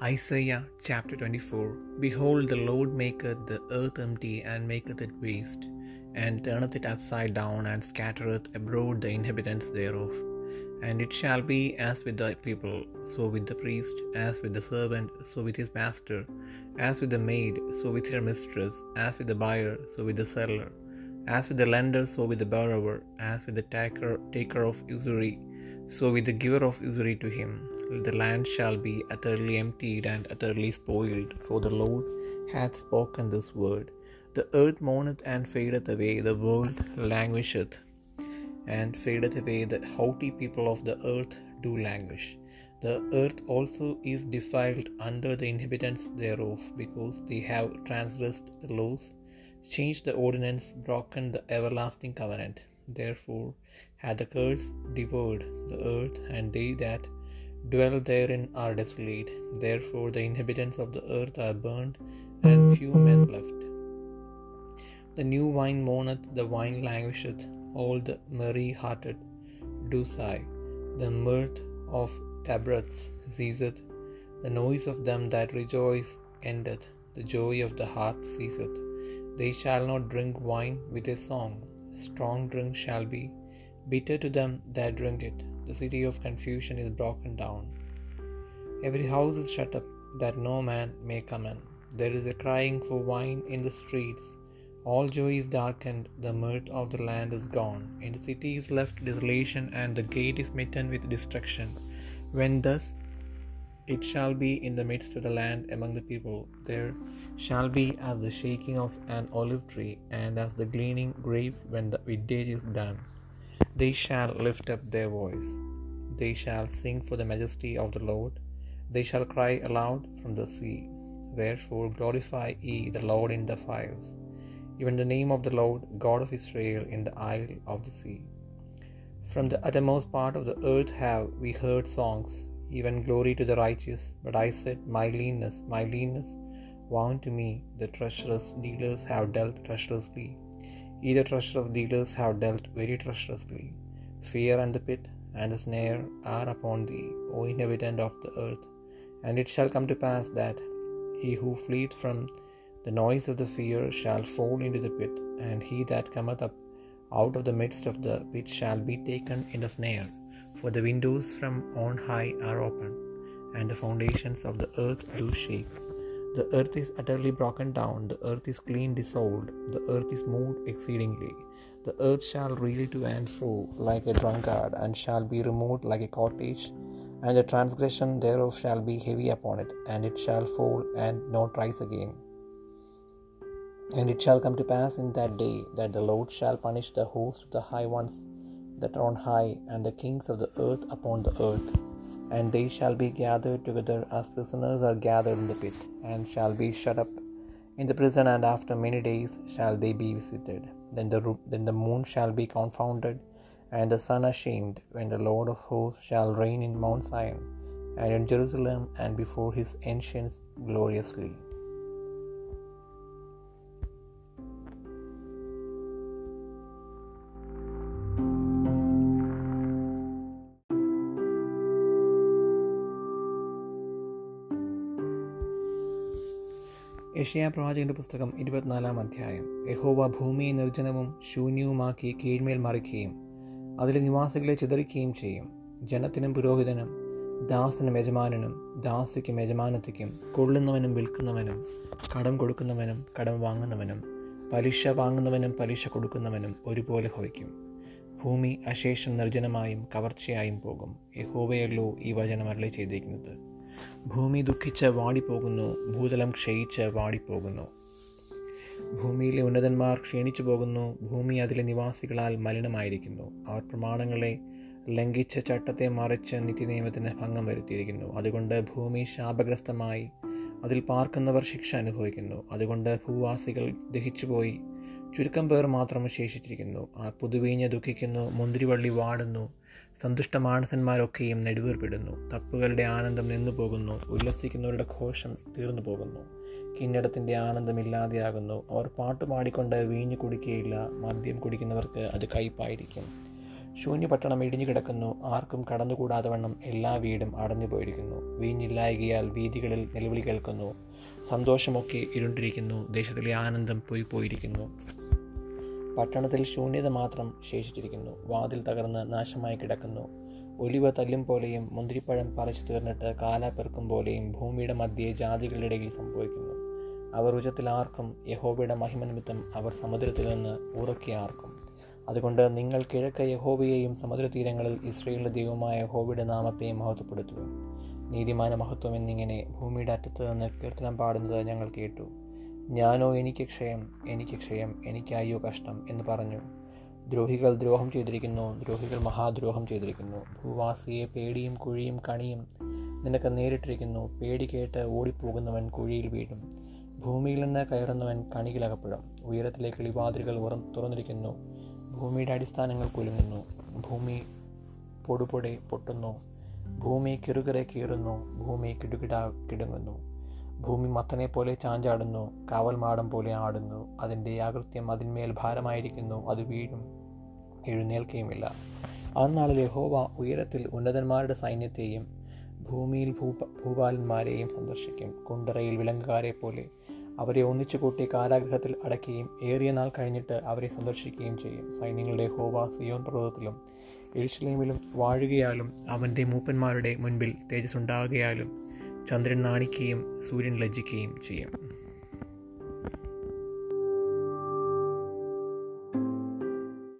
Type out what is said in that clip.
Isaiah chapter 24 Behold, the Lord maketh the earth empty, and maketh it waste, and turneth it upside down, and scattereth abroad the inhabitants thereof. And it shall be as with the people, so with the priest, as with the servant, so with his master, as with the maid, so with her mistress, as with the buyer, so with the seller, as with the lender, so with the borrower, as with the taker, taker of usury, so with the giver of usury to him. The land shall be utterly emptied and utterly spoiled, for the Lord hath spoken this word. The earth mourneth and fadeth away, the world languisheth and fadeth away, the haughty people of the earth do languish. The earth also is defiled under the inhabitants thereof, because they have transgressed the laws, changed the ordinance, broken the everlasting covenant. Therefore hath the curse devoured the earth, and they that dwell therein are desolate. Therefore the inhabitants of the earth are burned, and few men left. The new wine mourneth, the wine languisheth, all the merry hearted do sigh. The mirth of tabrets ceaseth, the noise of them that rejoice endeth, the joy of the harp ceaseth. They shall not drink wine with a song, strong drink shall be bitter to them that drink it. The city of confusion is broken down. Every house is shut up, that no man may come in. There is a crying for wine in the streets. All joy is darkened, the mirth of the land is gone. In the city is left desolation, and the gate is smitten with destruction. When thus it shall be in the midst of the land among the people, there shall be as the shaking of an olive tree, and as the gleaning grapes when the vintage is done. They shall lift up their voice, they shall sing for the majesty of the Lord, they shall cry aloud from the sea. Wherefore glorify ye the Lord in the fires, even the name of the Lord God of Israel in the isle of the sea. From the uttermost part of the earth have we heard songs, even glory to the righteous. But I said, My leanness, my leanness, woe to me, the treacherous dealers have dealt treacherously. Ye the treacherous dealers have dealt very treacherously. Fear and the pit and the snare are upon thee, O inhabitant of the earth. And it shall come to pass that he who fleeth from the noise of the fear shall fall into the pit, and he that cometh up out of the midst of the pit shall be taken in the snare. For the windows from on high are open, and the foundations of the earth do shake. The earth is utterly broken down, the earth is clean dissolved, the earth is moved exceedingly. The earth shall reel to and fro like a drunkard, and shall be removed like a cottage, and the transgression thereof shall be heavy upon it, and it shall fall and not rise again. And it shall come to pass in that day that the Lord shall punish the host of the high ones that are on high, and the kings of the earth upon the earth. And they shall be gathered together as prisoners are gathered in the pit, and shall be shut up in the prison, and after many days shall they be visited. Then the, then the moon shall be confounded, and the sun ashamed, when the Lord of hosts shall reign in Mount Zion, and in Jerusalem, and before his ancients gloriously. യഷിയ പ്രവാചകന്റെ പുസ്തകം ഇരുപത്തിനാലാം അധ്യായം. യഹോവ ഭൂമിയെ നിർജനവും ശൂന്യവുമാക്കി കീഴ്മേൽ മറിക്കുകയും അതിലെ നിവാസികളെ ചിതറിക്കുകയും ചെയ്യും. ജനത്തിനും പുരോഹിതനും ദാസനും യജമാനനും ദാസിക്കും യജമാനത്തിക്കും കൊള്ളുന്നവനും വിൽക്കുന്നവനും കടം കൊടുക്കുന്നവനും കടം വാങ്ങുന്നവനും പലിശ വാങ്ങുന്നവനും പലിശ കൊടുക്കുന്നവനും ഒരുപോലെ ഭവിക്കും. ഭൂമി അശേഷം നിർജനമായും കവർച്ചയായും പോകും. യഹോവയല്ലോ ഈ വചനം അരളി ചെയ്തിരിക്കുന്നത് ഭൂമി ദുഃഖിച്ച് വാടിപ്പോകുന്നു ഭൂതലം ക്ഷയിച്ച് വാടിപ്പോകുന്നു. ഭൂമിയിലെ ഉന്നതന്മാർ ക്ഷീണിച്ചു പോകുന്നു ഭൂമി അതിലെ നിവാസികളാൽ മലിനമായിരിക്കുന്നു. അവർ പ്രമാണങ്ങളെ ലംഘിച്ച ചട്ടത്തെ മറിച്ച് നിത്യനിയമത്തിന് ഭംഗം വരുത്തിയിരിക്കുന്നു. അതുകൊണ്ട് ഭൂമി ശാപഗ്രസ്തമായി അതിൽ പാർക്കുന്നവർ ശിക്ഷ അനുഭവിക്കുന്നു. അതുകൊണ്ട് ഭൂവാസികൾ ദഹിച്ചുപോയി ചുരുക്കം പേർ മാത്രം ശേഷിച്ചിരിക്കുന്നു ആ പുതുവീഞ്ഞ് ദുഃഖിക്കുന്നു മുന്തിരിവള്ളി വാടുന്നു സന്തുഷ്ട മാനസന്മാരൊക്കെയും നെടുവേർപ്പെടുന്നു. തപ്പുകളുടെ ആനന്ദം നിന്നു പോകുന്നു ഉല്ലസിക്കുന്നവരുടെ ഘോഷം തീർന്നു പോകുന്നു കിന്നടത്തിന്റെ ആനന്ദമില്ലാതെയാകുന്നു. അവർ പാട്ടുപാടിക്കൊണ്ട് വീഞ്ഞു കുടിക്കുകയില്ല മദ്യം കുടിക്കുന്നവർക്ക് അത് കയ്പായിരിക്കും. ശൂന്യപട്ടണം ഇടിഞ്ഞു കിടക്കുന്നു ആർക്കും കടന്നുകൂടാതെ വണ്ണം എല്ലാ വീടും അടഞ്ഞു പോയിരിക്കുന്നു വീഞ്ഞില്ലായകയാൽ വീതികളിൽ നിലവിളി കേൾക്കുന്നു. സന്തോഷമൊക്കെ ഇരുണ്ടിരിക്കുന്നു. ദേശത്തിലെ ആനന്ദം പോയി പോയിരിക്കുന്നു പട്ടണത്തിൽ ശൂന്യത മാത്രം ശേഷിച്ചിരിക്കുന്നു. വാതിൽ തകർന്ന് നാശമായി കിടക്കുന്നു. ഒലിവ തല്ലും പോലെയും മുന്തിരിപ്പഴം പറിച്ചു തീർന്നിട്ട് കാലാപ്പെറുക്കും പോലെയും ഭൂമിയുടെ മധ്യേ ജാതികളുടെ ഇടയിൽ സംഭവിക്കുന്നു. അവർ ഉച്ചത്തിൽ ആർക്കും യഹോബയുടെ മഹിമ നിമിത്തം അവർ സമുദ്രത്തിൽ നിന്ന് ഉറക്കി ആർക്കും. അതുകൊണ്ട് നിങ്ങൾ കിഴക്ക് യഹോബയെയും സമുദ്രതീരങ്ങളിൽ ഇസ്രയേലിന്റെ ദൈവമായ യഹോബയുടെ നാമത്തെയും മഹത്വപ്പെടുത്തുക നീതിമാന മഹത്വം എന്നിങ്ങനെ ഭൂമിയുടെ അറ്റത്ത് നിന്ന് കീർത്തനം പാടുന്നത് ഞങ്ങൾ കേട്ടു. ഞാനോ എനിക്ക് ക്ഷയം എനിക്ക് ക്ഷയം എനിക്കായോ കഷ്ടം എന്ന് പറഞ്ഞു. ദ്രോഹികൾ ദ്രോഹം ചെയ്തിരിക്കുന്നു ദ്രോഹികൾ മഹാദ്രോഹം ചെയ്തിരിക്കുന്നു. ഭൂവാസിയെ പേടിയും കുഴിയും കണിയും നിനക്ക് നേരിട്ടിരിക്കുന്നു. പേടി കേട്ട് ഓടിപ്പോകുന്നവൻ കുഴിയിൽ വീഴും. ഭൂമിയിൽ നിന്ന് കയറുന്നവൻ കണികിലകപ്പെടും ഉയരത്തിലെ കിളിവാതിലുകൾ ഉറ തുറന്നിരിക്കുന്നു. ഭൂമിയുടെ അടിസ്ഥാനങ്ങൾ കുലുങ്ങുന്നു. ഭൂമി പൊടുപൊടെ പൊട്ടുന്നു. ഭൂമി കിറുകിറെ കീറുന്നു. ഭൂമി കിടുകിടാ കിടുങ്ങുന്നു. ഭൂമി മത്തനെ പോലെ ചാഞ്ചാടുന്നു കാവൽ മാടം പോലെ ആടുന്നു അതിന്റെ ആകൃത്യം അതിന്മേൽ ഭാരമായിരിക്കുന്നു അത് വീഴും എഴുന്നേൽക്കുകയുമില്ല അന്നാളിൽ യഹോവ ഉയരത്തിൽ ഉന്നതന്മാരുടെ സൈന്യത്തെയും ഭൂമിയിൽ ഭൂപ ഭൂപാലന്മാരെയും സന്ദർശിക്കും. കുണ്ടറയിൽ വിലങ്കുകാരെ പോലെ അവരെ ഒന്നിച്ചു കൂട്ടി കാരാഗ്രഹത്തിൽ അടയ്ക്കുകയും ഏറിയ നാൾ കഴിഞ്ഞിട്ട് അവരെ സന്ദർശിക്കുകയും ചെയ്യും. സൈന്യങ്ങളുടെ ഹോവ സിയോൻ പർവതത്തിലും എരിശിലേമിലും വാഴുകയാലും അവന്റെ മൂപ്പന്മാരുടെ മുൻപിൽ തേജസ് ഉണ്ടാകുകയാലും ചന്ദ്രൻ നാണിക്കുകയും സൂര്യൻ ലജ്ജിക്കുകയും ചെയ്യും.